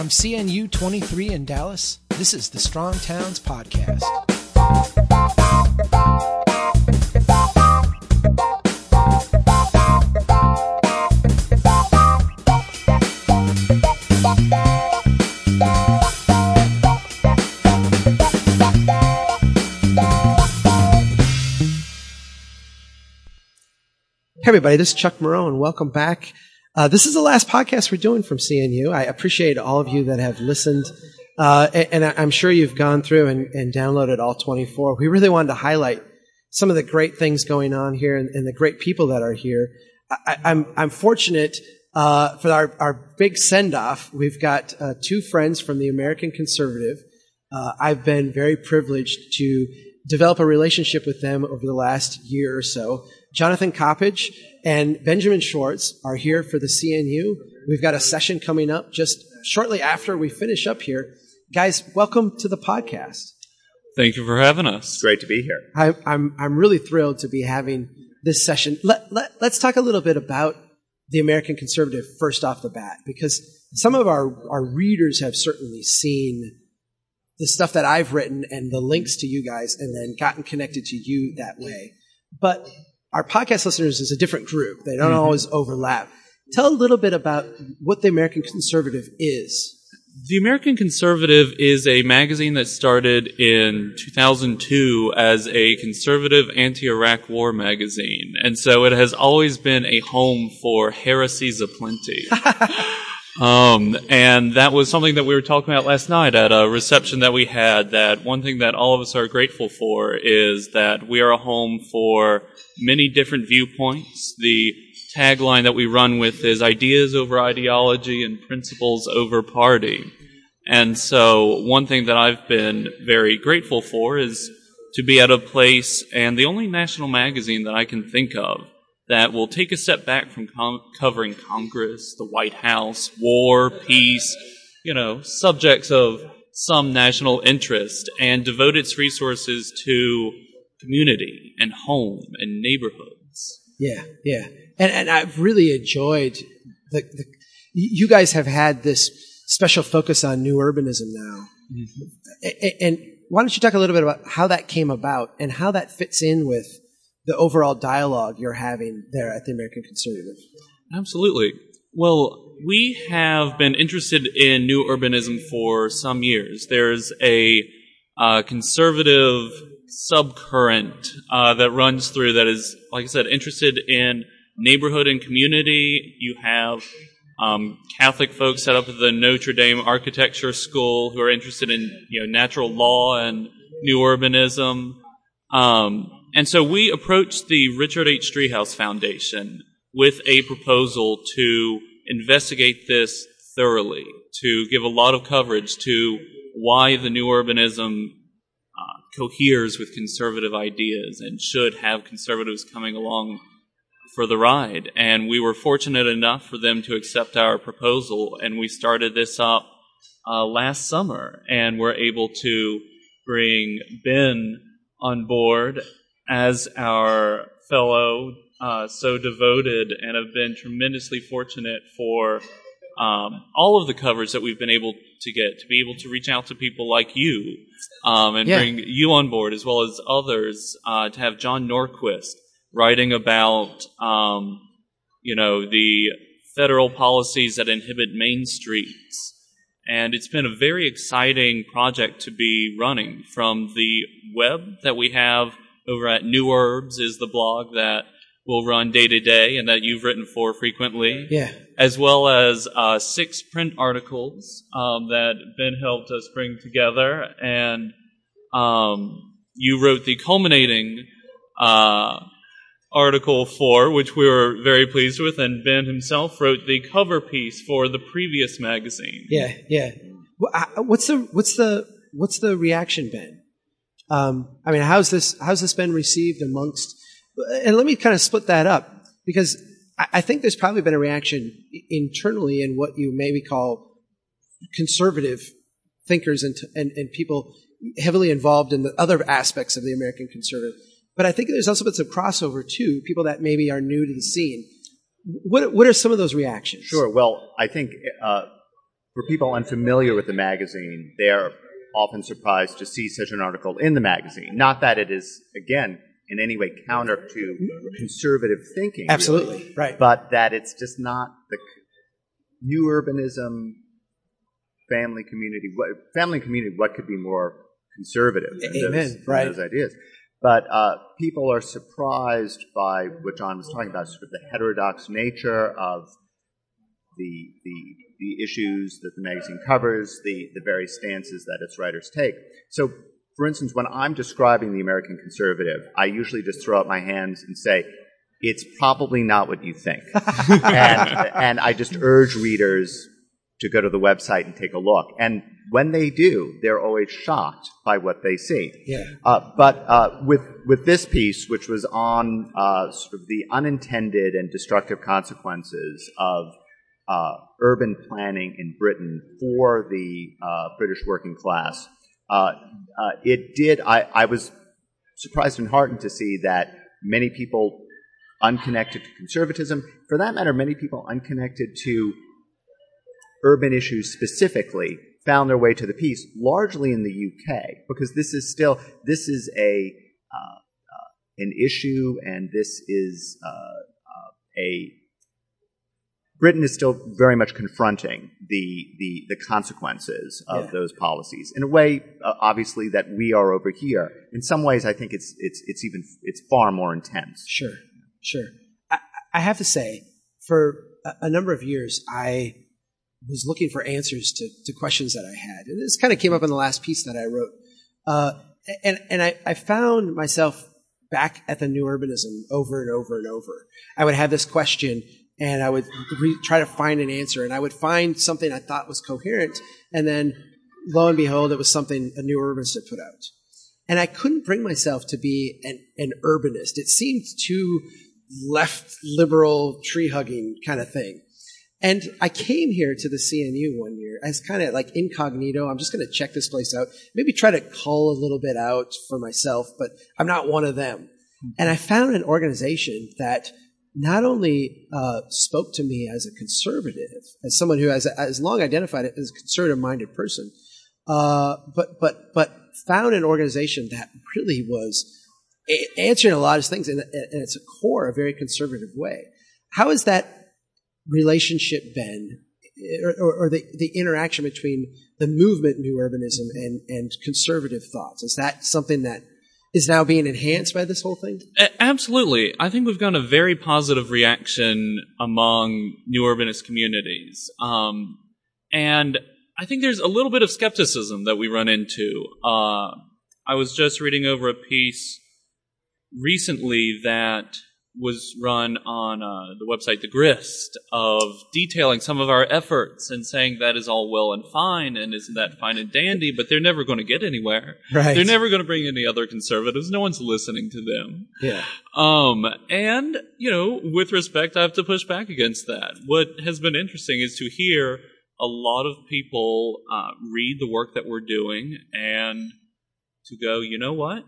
From CNU 23 in Dallas, this is the Strong Towns Podcast. Hey everybody, this is Chuck Marohn and welcome back. Uh, this is the last podcast we're doing from CNU. I appreciate all of you that have listened, uh, and, and, I'm sure you've gone through and, and, downloaded all 24. We really wanted to highlight some of the great things going on here and, and the great people that are here. I, am I'm, I'm fortunate uh, for our, our big send off. We've got uh, two friends from the American Conservative. Uh, I've been very privileged to develop a relationship with them over the last year or so. Jonathan Coppage and Benjamin Schwarz are here for the CNU. We've got a session coming up just shortly after we finish up here. Guys, welcome to the podcast. Thank you for having us. great to be here. I, am I'm, I'm really thrilled to be having this session. Let, let, let's talk a little bit about the American Conservative first off the bat, because some of our, our readers have certainly seen the stuff that I've written and the links to you guys and then gotten connected to you that way. But our podcast listeners is a different group. They don't mm-hmm. always overlap. Tell a little bit about what the American Conservative is. The American Conservative is a magazine that started in 2002 as a conservative anti-Iraq war magazine. And so it has always been a home for heresies aplenty. Um, and that was something that we were talking about last night at a reception that we had. That one thing that all of us are grateful for is that we are a home for many different viewpoints. The tagline that we run with is ideas over ideology and principles over party. And so one thing that I've been very grateful for is to be at a place and the only national magazine that I can think of that will take a step back from com- covering Congress, the White House, war, peace, you know, subjects of some national interest, and devote its resources to community and home and neighborhoods. Yeah, yeah. And, and I've really enjoyed the, the, you guys have had this special focus on new urbanism now. Mm-hmm. And why don't you talk a little bit about how that came about and how that fits in with the overall dialogue you're having there at the American Conservative. Absolutely. Well, we have been interested in new urbanism for some years. There's a uh, conservative subcurrent uh, that runs through that is, like I said, interested in neighborhood and community. You have um, Catholic folks set up at the Notre Dame Architecture School who are interested in you know natural law and new urbanism. Um, and so we approached the Richard H. Driehaus Foundation with a proposal to investigate this thoroughly, to give a lot of coverage to why the new urbanism uh, coheres with conservative ideas and should have conservatives coming along for the ride. And we were fortunate enough for them to accept our proposal, and we started this up uh, last summer, and we're able to bring Ben on board as our fellow uh, so devoted and have been tremendously fortunate for um, all of the covers that we've been able to get to be able to reach out to people like you um, and yeah. bring you on board as well as others uh, to have John Norquist writing about um, you know the federal policies that inhibit main streets and it's been a very exciting project to be running from the web that we have over at New Urbs is the blog that will run day to day and that you've written for frequently. Yeah. As well as uh, six print articles um, that Ben helped us bring together. And um, you wrote the culminating uh, article for, which we were very pleased with. And Ben himself wrote the cover piece for the previous magazine. Yeah, yeah. What's the what's the what's the reaction, Ben? Um, I mean, how's this how's this been received amongst? And let me kind of split that up because I think there's probably been a reaction internally in what you maybe call conservative thinkers and, and, and people heavily involved in the other aspects of the American conservative. But I think there's also been some crossover too, people that maybe are new to the scene. What, what are some of those reactions? Sure. Well, I think uh, for people unfamiliar with the magazine, they're often surprised to see such an article in the magazine. Not that it is, again, in any way counter to conservative thinking. really, Absolutely. Right. but that it's just not the new urbanism, family community. What, family community, what could be more conservative than, Amen, those, right. those ideas? But uh, people are surprised by what John was talking about, sort of the heterodox nature of the, the, the issues that the magazine covers, the, the various stances that its writers take. So, for instance, when I'm describing the American conservative, I usually just throw up my hands and say, it's probably not what you think. and, and I just urge readers to go to the website and take a look. And when they do, they're always shocked by what they see. Yeah. Uh, but uh, with with this piece, which was on uh, sort of the unintended and destructive consequences of uh, urban planning in Britain for the uh, British working class, uh, uh, it did. I, I was surprised and heartened to see that many people unconnected to conservatism, for that matter, many people unconnected to urban issues specifically found their way to the piece, largely in the UK, because this is still this is a uh, uh, an issue, and this is a Britain is still very much confronting the the, the consequences of Yeah. those policies in a way, uh, obviously, that we are over here. In some ways, I think it's it's it's even it's far more intense. Sure, sure. I, I have to say, for a, a number of years, I was looking for answers to, to questions that I had. And this kind of came up in the last piece that I wrote. Uh, and and I, I found myself back at the new urbanism over and over and over. I would have this question and I would re- try to find an answer and I would find something I thought was coherent. And then lo and behold, it was something a new urbanist had put out. And I couldn't bring myself to be an, an urbanist. It seemed too left liberal tree hugging kind of thing. And I came here to the CNU one year as kind of like incognito. I'm just going to check this place out, maybe try to cull a little bit out for myself, but I'm not one of them. Hmm. And I found an organization that not only uh, spoke to me as a conservative, as someone who has, has long identified as a conservative-minded person, uh, but but but found an organization that really was answering a lot of things in, in its core a very conservative way. How has that relationship been, or, or, or the, the interaction between the movement New Urbanism and, and conservative thoughts? Is that something that is now being enhanced by this whole thing? Absolutely. I think we've gotten a very positive reaction among new urbanist communities. Um, and I think there's a little bit of skepticism that we run into. Uh, I was just reading over a piece recently that was run on uh, the website The Grist of detailing some of our efforts and saying that is all well and fine and isn't that fine and dandy, but they're never going to get anywhere. Right. They're never going to bring any other conservatives. No one's listening to them. Yeah. Um, and, you know, with respect, I have to push back against that. What has been interesting is to hear a lot of people uh, read the work that we're doing and to go, you know what?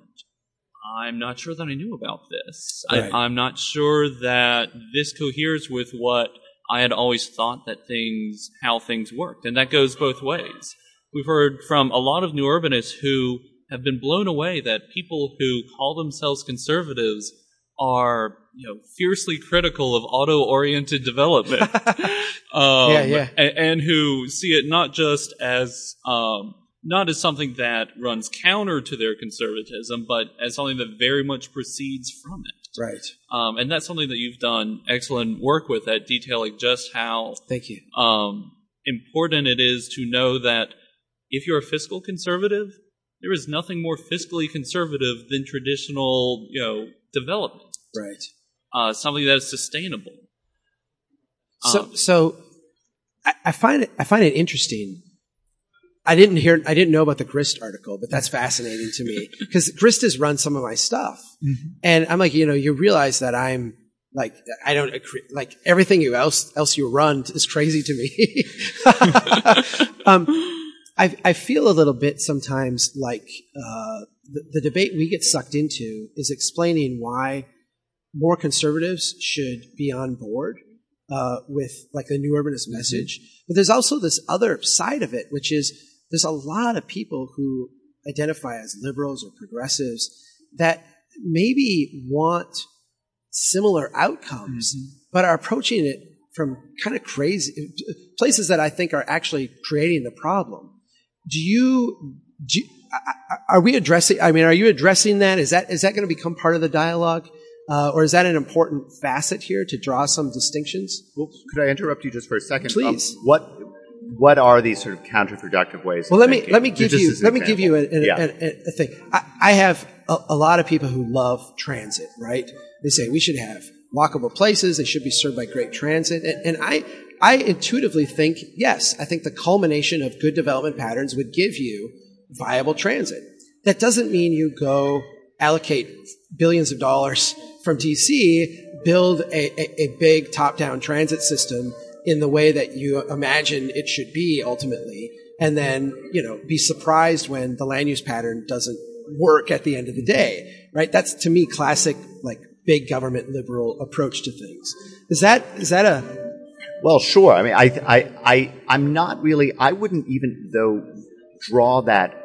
I'm not sure that I knew about this. Right. I, I'm not sure that this coheres with what I had always thought that things, how things worked. And that goes both ways. We've heard from a lot of new urbanists who have been blown away that people who call themselves conservatives are, you know, fiercely critical of auto-oriented development. um, Yeah, yeah. a- And, who see it not just as, um, not as something that runs counter to their conservatism, but as something that very much proceeds from it. Right. Um, and that's something that you've done excellent work with at detailing just how Thank you. um, important it is to know that if you're a fiscal conservative, there is nothing more fiscally conservative than traditional, you know, development. Right. Uh, something that is sustainable. So, Um, so I, I find it, I find it interesting. I didn't hear, I didn't know about the Grist article, but that's fascinating to me because Grist has run some of my stuff. And I'm like, you know, you realize that I'm like, I don't agree, like everything you else, else you run is crazy to me. um, I, I feel a little bit sometimes like, uh, the, the debate we get sucked into is explaining why more conservatives should be on board uh, with like the new urbanist message. But there's also this other side of it, which is there's a lot of people who identify as liberals or progressives that maybe want similar outcomes, but are approaching it from kind of crazy places that I think are actually creating the problem. Do you, do you- are we addressing? I mean, are you addressing that? Is that is that going to become part of the dialogue, uh, or is that an important facet here to draw some distinctions? Well, could I interrupt you just for a second? Please. Um, what what are these sort of counterproductive ways? Well, of let me let me give you let me give you a, a, yeah. a, a thing. I, I have a, lot of people who love transit. Right? They say we should have walkable places. They should be served by great transit. And, and I I intuitively think yes. I think the culmination of good development patterns would give you viable transit. That doesn't mean you go allocate billions of dollars from DC, build a, a, a big top-down transit system in the way that you imagine it should be ultimately, and then you know be surprised when the land use pattern doesn't work at the end of the day. Right? That's to me classic like big government liberal approach to things. Is that is that a Well, sure. I mean, I, I, I, I'm not really. I wouldn't even though draw that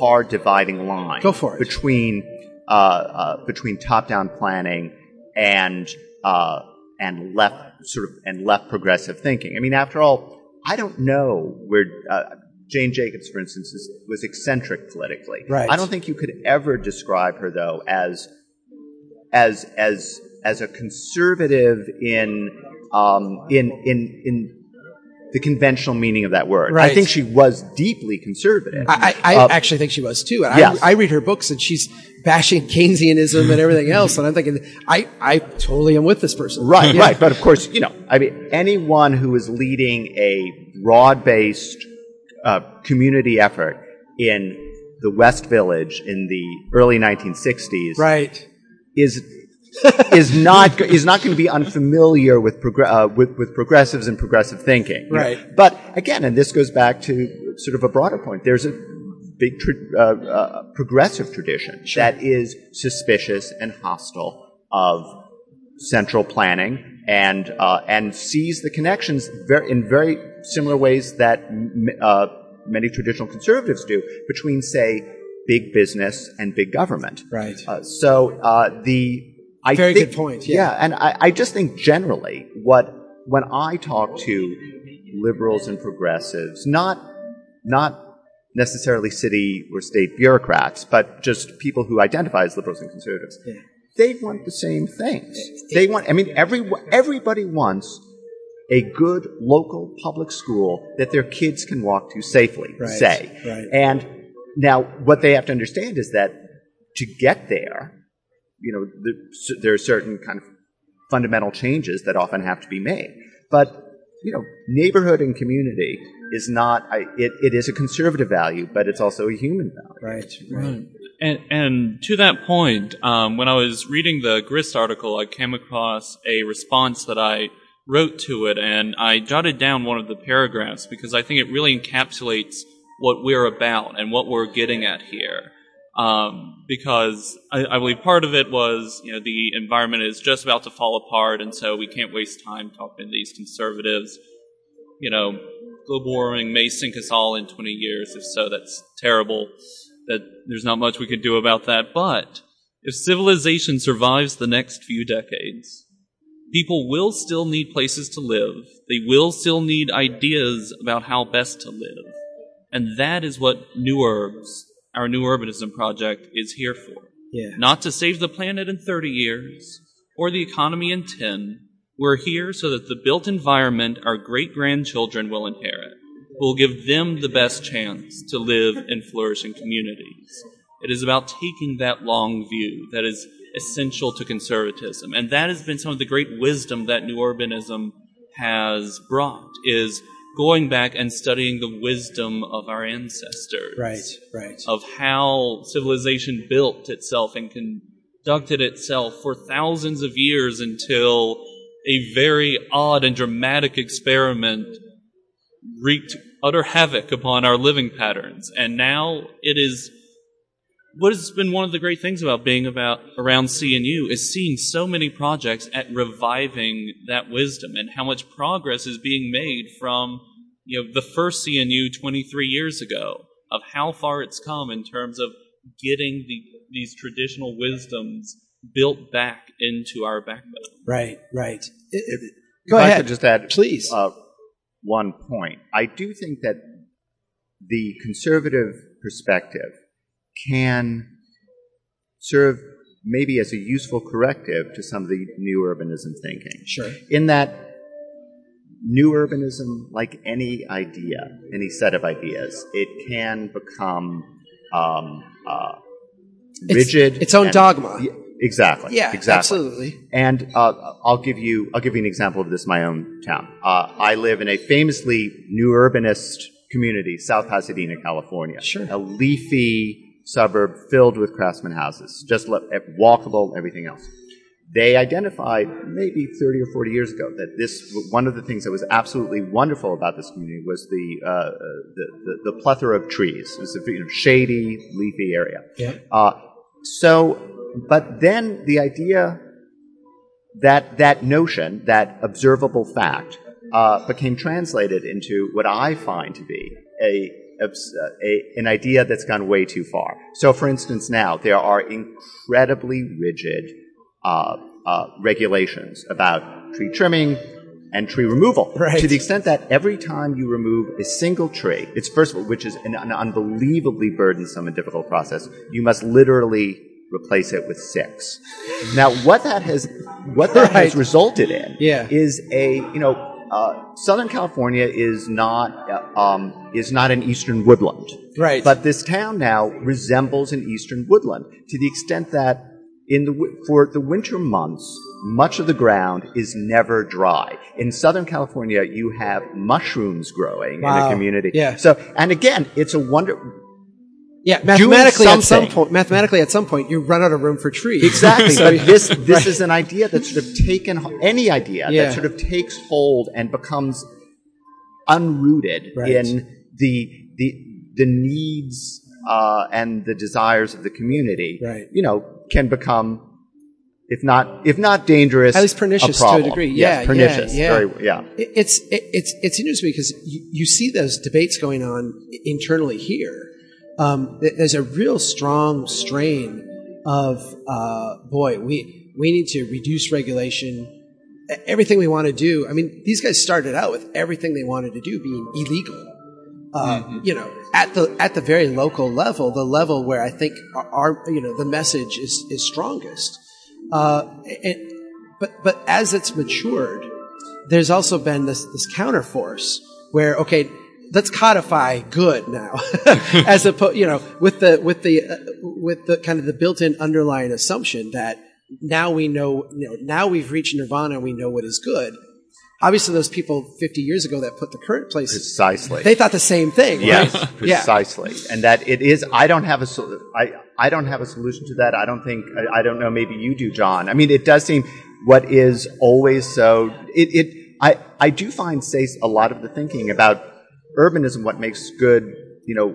hard dividing line. Go for it. between uh, uh, between top-down planning and uh, and left sort of and left progressive thinking. I mean, after all, I don't know where. Uh, Jane Jacobs, for instance, is, was eccentric politically. Right. I don't think you could ever describe her, though, as as as as a conservative in um, in in in the conventional meaning of that word. I think she was deeply conservative. I, I, I Uh, actually think she was too. And Yes. I, I read her books and she's bashing Keynesianism and everything else. And I'm thinking, I, I totally am with this person. Right, Yeah. right. But of course, you know, I mean, anyone who is leading a broad-based uh, community effort in the West Village in the early 1960s Right. is is not is not going to be unfamiliar with, progr- uh, with with progressives and progressive thinking. Right. But again, and this goes back to sort of a broader point. There's a big tra- uh, uh, progressive tradition that is suspicious and hostile of central planning and uh, and sees the connections very, in very similar ways that m- uh, many traditional conservatives do between, say, big business and big government. Right. Uh, so uh, the I Very think, good point, yeah. and I, I just think generally what when I talk to liberals and progressives, not not necessarily city or state bureaucrats, but just people who identify as liberals and conservatives, they want the same things. They want. I mean, every everybody wants a good local public school that their kids can walk to safely. Right, Say, right. and now what they have to understand is that to get there, you know, there, there are certain kind of fundamental changes that often have to be made. But you know, neighborhood and community is not. I, it, it is a conservative value, but it's also a human value. Right. Right. And, and to that point, um, when I was reading the Grist article, I came across a response that I wrote to it, and I jotted down one of the paragraphs because I think it really encapsulates what we're about and what we're getting at here. Um, because I, I believe part of it was, you know, the environment is just about to fall apart, and so we can't waste time talking to these conservatives. You know, global warming may sink us all in 20 years. If so, that's terrible that there's not much we could do about that. But if civilization survives the next few decades, people will still need places to live. They will still need ideas about how best to live. And that is what New Urbs, our New Urbanism project, is here for. Yeah. Not to save the planet in 30 years or the economy in 10. We're here so that the built environment our great grandchildren will inherit will give them the best chance to live in communities. It is about taking that long view that is essential to conservatism. And that has been some of the great wisdom that New Urbanism has brought is going back and studying the wisdom of our ancestors Right. Right. of how civilization built itself and conducted itself for thousands of years until a very odd and dramatic experiment wreaked utter havoc upon our living patterns. And now it is what has been one of the great things about being about around CNU is seeing so many projects at reviving that wisdom and how much progress is being made from you know the first CNU 23 years ago of how far it's come in terms of getting the, these traditional wisdoms built back into our backbone. Right, right. It- If, Go if I ahead. could just add Please. uh, one point. I do think that the conservative perspective can serve maybe as a useful corrective to some of the new urbanism thinking. Sure. In that new urbanism, like any idea, any set of ideas, it can become um, uh, rigid. its own and- dogma. Yeah, exactly. Yeah, exactly. absolutely. And uh, I'll give you I'll give you an example of this in my own town. Uh, I live in a famously new urbanist community, South Pasadena, California. Sure. A leafy suburb filled with craftsman houses, just le- walkable, everything else. They identified maybe 30 or 40 years ago that this one of the things that was absolutely wonderful about this community was the uh, the, the, the plethora of trees. It was a you know, shady, leafy area. Yeah. Uh, so, but then the idea that that notion, that observable fact, uh, became translated into what I find to be a, a an idea that's gone way too far. So, for instance, now there are incredibly rigid uh, uh, regulations about tree trimming and tree removal. Right. To the extent that every time you remove a single tree, it's first of all, which is an, an unbelievably burdensome and difficult process, you must literally replace it with six. Now, what that has what that has resulted in Yeah. is a you know uh, Southern California is not uh, um, is not an eastern woodland, Right. But this town now resembles an eastern woodland to the extent that in the for the winter months, much of the ground is never dry. In Southern California, you have mushrooms growing in Wow. a community. Yeah. So, and again, it's a wonder. yeah, mathematically at some point, mathematically at some point, you run out of room for trees. Exactly. So- but this this Right. is an idea that's sort of taken any idea Yeah. that sort of takes hold and becomes unrooted Right. in the the the needs uh, and the desires of the community. Right. You know, can become if not if not dangerous, At least pernicious to a degree. Yeah, yeah, pernicious. yeah. Very, yeah. It's it, it's it's interesting because you, you see those debates going on internally here. Um, there's a real strong strain of uh, boy, we we need to reduce regulation. Everything we want to do. I mean, these guys started out with everything they wanted to do being illegal. Uh, You know, at the at the very local level, the level where I think our, you know the message is is strongest. Uh, and, but but as it's matured, there's also been this this counterforce where okay, let's codify good now, as opposed you know with the with the uh, with the kind of the built-in underlying assumption that now we know you know now we've reached nirvana and we know what is good. Obviously, those people 50 years ago that put the current place, Precisely. they thought the same thing. Yes, right? yeah. precisely, and that it is. I don't have a. I I don't have a solution to that. I don't think. I, I don't know. Maybe you do, John. I mean, it does seem what is always so. It. it I. I do find, say, a lot of the thinking about urbanism, what makes good, you know,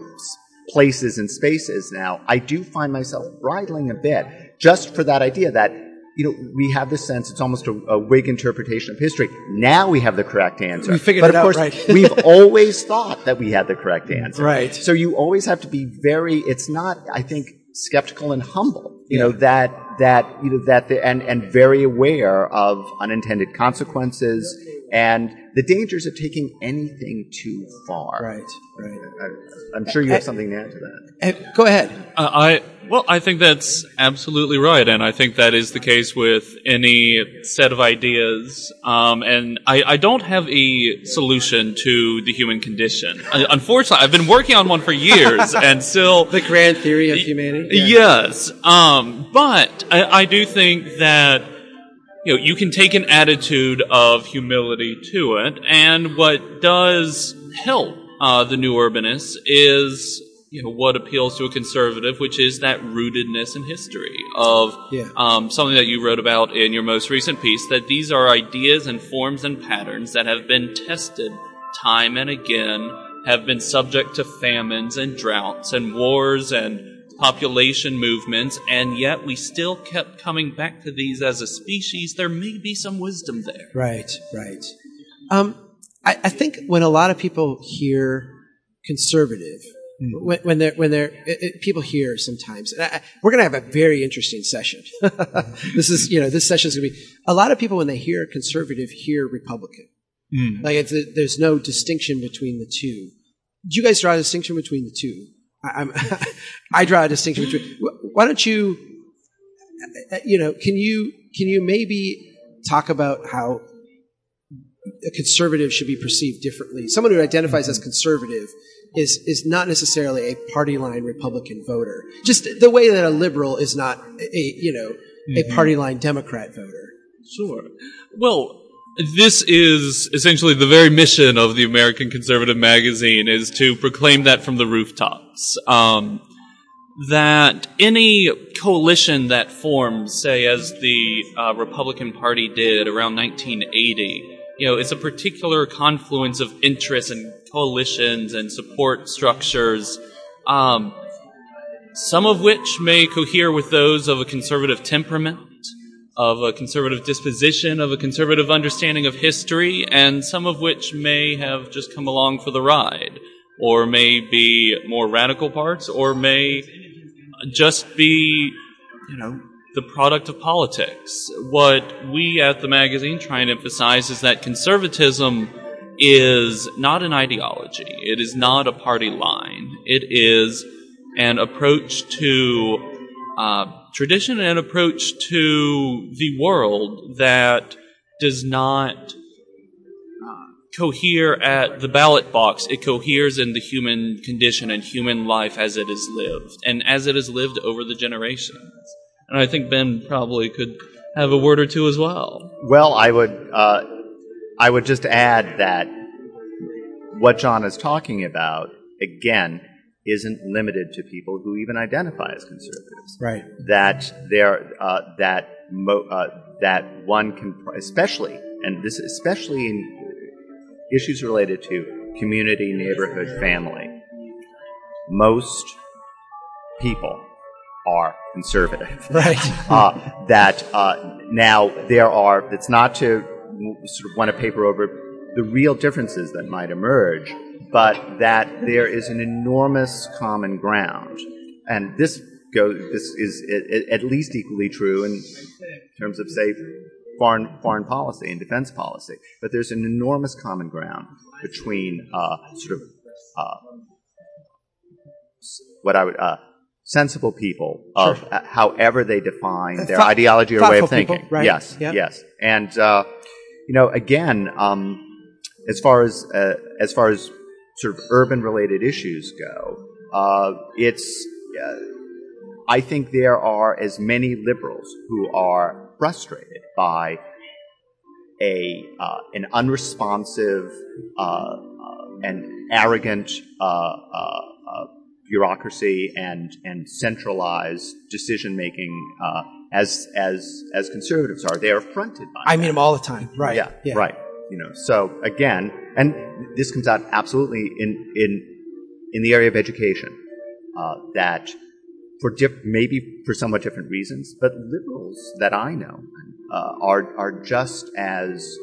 places and spaces. Now, I do find myself bridling a bit just for that idea that. You know, we have this sense, it's almost a, a Whig interpretation of history. Now we have the correct answer. We figured but it of out, course, right. we've always thought that we had the correct answer. Right. So you always have to be very. It's not, I think, skeptical and humble. You know that that you know that the, and and very aware of unintended consequences and the dangers of taking anything too far. Right, right. I, I'm sure you have something to add to that. Go ahead. Uh, I well, I think that's absolutely right, and I think that is the case with any set of ideas. Um, and I, I don't have a solution to the human condition. Uh, unfortunately, I've been working on one for years, and still The grand theory of humanity. Yeah. Yes, um, but I, I do think that you know you can take an attitude of humility to it, and what does help uh, the new urbanists is you know what appeals to a conservative, which is that rootedness in history of Yeah. um, something that you wrote about in your most recent piece. That these are ideas and forms and patterns that have been tested time and again, have been subject to famines and droughts and wars and population movements, and yet we still kept coming back to these as a species. There may be some wisdom there. Right, right. Um, I, I think when a lot of people hear conservative, Mm. when, when they're when they're it, it- people hear sometimes. I, we're going to have a very interesting session. this is you know this session is going to be a lot of people when they hear conservative hear Republican. Mm. Like it's, there's no distinction between the two. Do you guys draw a distinction between the two? I, I draw a distinction between. Why don't you? uh, You know, can you can you maybe talk about how a conservative should be perceived differently. Someone who identifies as mm-hmm. conservative is is not necessarily a party line Republican voter. Just the way that a liberal is not a you know a party line Democrat voter. Sure. Well, this is essentially the very mission of the American Conservative magazine is to proclaim that from the rooftops. Um, that any coalition that forms, say, as the uh, Republican Party did around 1980, you know, it's a particular confluence of interests and coalitions and support structures. Um, some of which may cohere with those of a conservative temperament, of a conservative disposition, of a conservative understanding of history, and some of which may have just come along for the ride, or may be more radical parts, or may just be, you know, the product of politics. What we at the magazine try and emphasize is that conservatism is not an ideology. It is not a party line. It is an approach to uh, tradition and an approach to the world that does not uh, cohere at the ballot box. It coheres in the human condition and human life as it is lived, and as it is lived over the generations. And I think Ben probably could have a word or two as well. Well, I would uh, I would just add that what John is talking about again isn't limited to people who even identify as conservatives. Right. That there uh, that mo- uh, that one can especially and this especially in issues related to community, neighborhood, family. Most people are conservative Right. uh, that uh, now there are, it's not to sort of want to paper over the real differences that might emerge, but that there is an enormous common ground. And this goes, this is at, at least equally true in terms of, say, foreign, foreign policy and defense policy. But there's an enormous common ground between uh, sort of uh, what I would uh, sensible people of uh, however they define their Thought- ideology or way of thoughtful people, thinking. right? Yes, Yep. yes, and uh, you know, again, um, as far as uh, as far as sort of urban related issues go, uh, it's. Uh, I think there are as many liberals who are frustrated by a uh, an unresponsive uh, uh, and arrogant uh, uh, uh, bureaucracy and and centralized decision making uh, as as as conservatives are. They are affronted by. I that. mean them all the time. Right. Yeah, right. You know, so again, and this comes out absolutely in in in the area of education uh, that for diff- maybe for somewhat different reasons, but liberals that I know uh, are are just as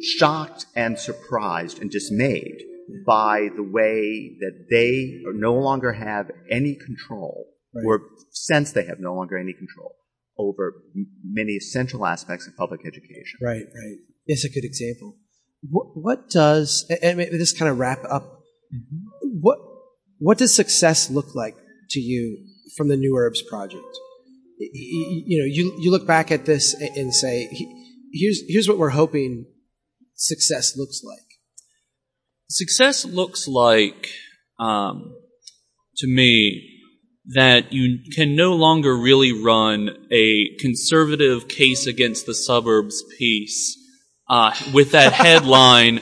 shocked and surprised and dismayed by the way that they no longer have any control Right. or sense they have no longer any control over many essential aspects of public education. Right, right. It's a good example. What, what does, and- this kind of wrap up, mm-hmm. what, what does success look like to you from the New Urbs project? You know, you, you look back at this and say, here's, here's what we're hoping success looks like. Success looks like, um, to me, that you can no longer really run a conservative case against the suburbs piece uh, with that headline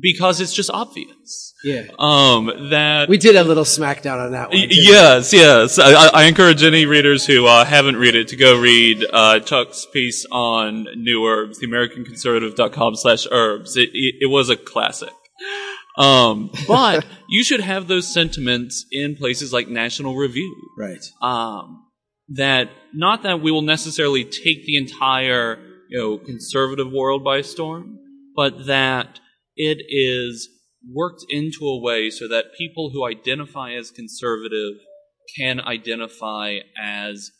because it's just obvious. Yeah. Um, that We did a little smackdown on that one. Too. Yes, yes. I, I- encourage any readers who uh, haven't read it to go read uh, Chuck's piece on New Urbs, theamericanconservative.com slash urbs. It, it, it was a classic. Um, but you should have those sentiments in places like National Review. Right. Um, that not that we will necessarily take the entire you know conservative world by storm, but that it is worked into a way so that people who identify as conservative can identify as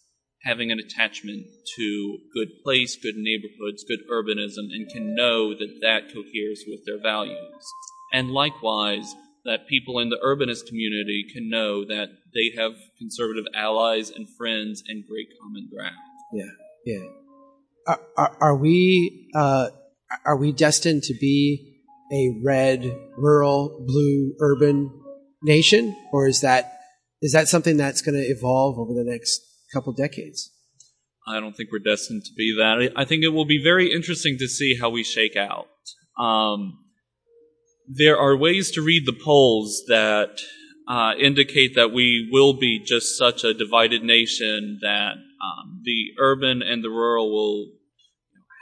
having an attachment to good place, good neighborhoods, good urbanism, and can know that that coheres with their values. And likewise, that people in the urbanist community can know that they have conservative allies and friends and great common ground. Yeah, yeah. Are, are, are we uh, are we destined to be a red, rural, blue, urban nation, or is that is that something that's going to evolve over the next couple decades? I don't think we're destined to be that. I think it will be very interesting to see how we shake out. Um, there are ways to read the polls that uh, indicate that we will be just such a divided nation that um, the urban and the rural will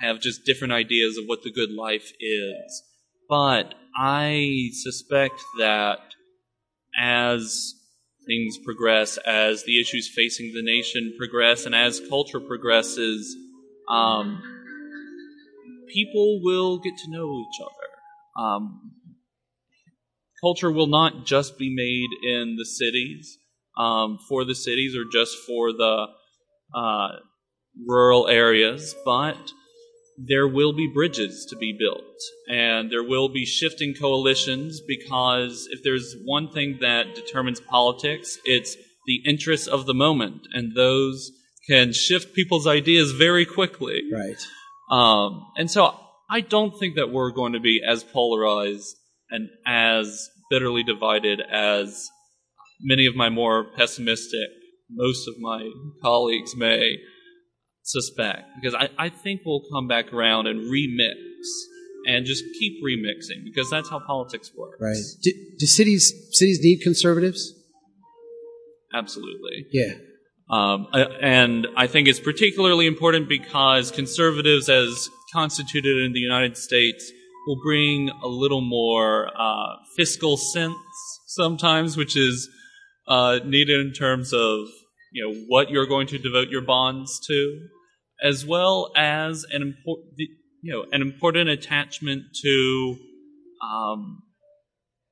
have just different ideas of what the good life is. But I suspect that as things progress, as the issues facing the nation progress, and as culture progresses, um, people will get to know each other. Um, culture will not just be made in the cities, um, for the cities, or just for the uh, rural areas, but there will be bridges to be built and there will be shifting coalitions because if there's one thing that determines politics, it's the interests of the moment and those can shift people's ideas very quickly. Right. Um, and so I don't think that we're going to be as polarized and as bitterly divided as many of my more pessimistic, most of my colleagues may suspect because I, I think we'll come back around and remix and just keep remixing because that's how politics works. Right. Do, do cities cities need conservatives? Absolutely. Yeah. Um, and I think it's particularly important because conservatives, as constituted in the United States, will bring a little more uh, fiscal sense sometimes, which is uh, needed in terms of you know what you're going to devote your bonds to, as well as an important you know an important attachment to um,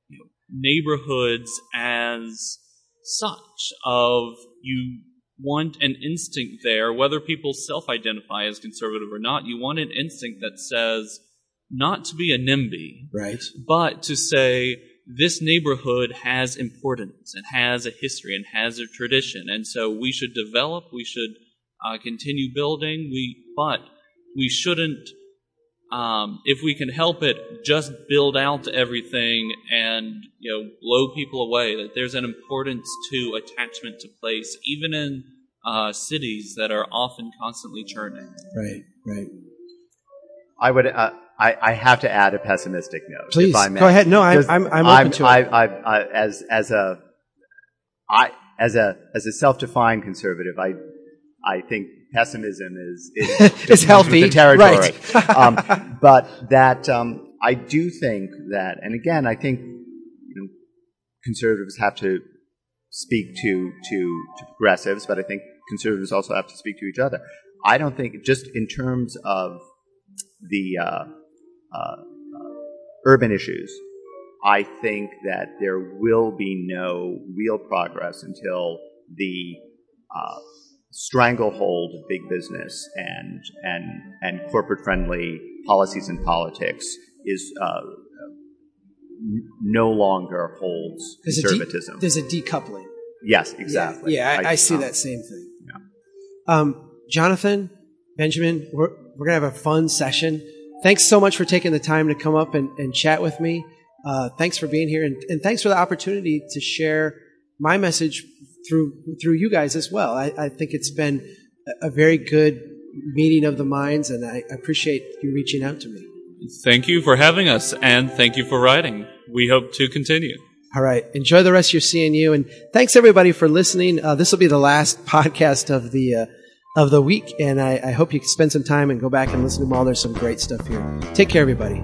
you know, neighborhoods as such of you want an instinct there whether people self-identify as conservative or not you want an instinct that says not to be a nimby Right. but to say this neighborhood has importance and has a history and has a tradition, and so we should develop, we should uh, continue building. We, but we shouldn't, um, if we can help it, just build out everything and you know blow people away. That there's an importance to attachment to place, even in uh, cities that are often constantly churning. Right. Right. I would. Uh, I, I have to add a pessimistic note. Please if I may. go ahead. No, I'm I'm, I'm open to I, it. I, I, as as a I as a as a self-defined conservative, I I think pessimism is is, just healthy, territory. right. um, but that um, I do think that, and again, I think you know, conservatives have to speak to to to progressives, but I think conservatives also have to speak to each other. I don't think just in terms of the uh, uh, urban issues, I think that there will be no real progress until the uh, stranglehold of big business and and and corporate friendly policies and politics is uh, no longer holds There's a, de- there's a decoupling. yes, exactly. Yeah, yeah I, I see um, that same thing. Yeah. Um, Jonathan, Benjamin, we're, we're going to have a fun session. Thanks so much for taking the time to come up and, and chat with me. Uh, thanks for being here, and, and thanks for the opportunity to share my message through through you guys as well. I, I think it's been a, very good meeting of the minds, and I appreciate you reaching out to me. Thank you for having us, and thank you for writing. We hope to continue. All right. Enjoy the rest of your CNU, and thanks everybody for listening. Uh, this will be the last podcast of the uh, of the week, and I, I hope you can spend some time and go back and listen to them all. There's some great stuff here. Take care, everybody.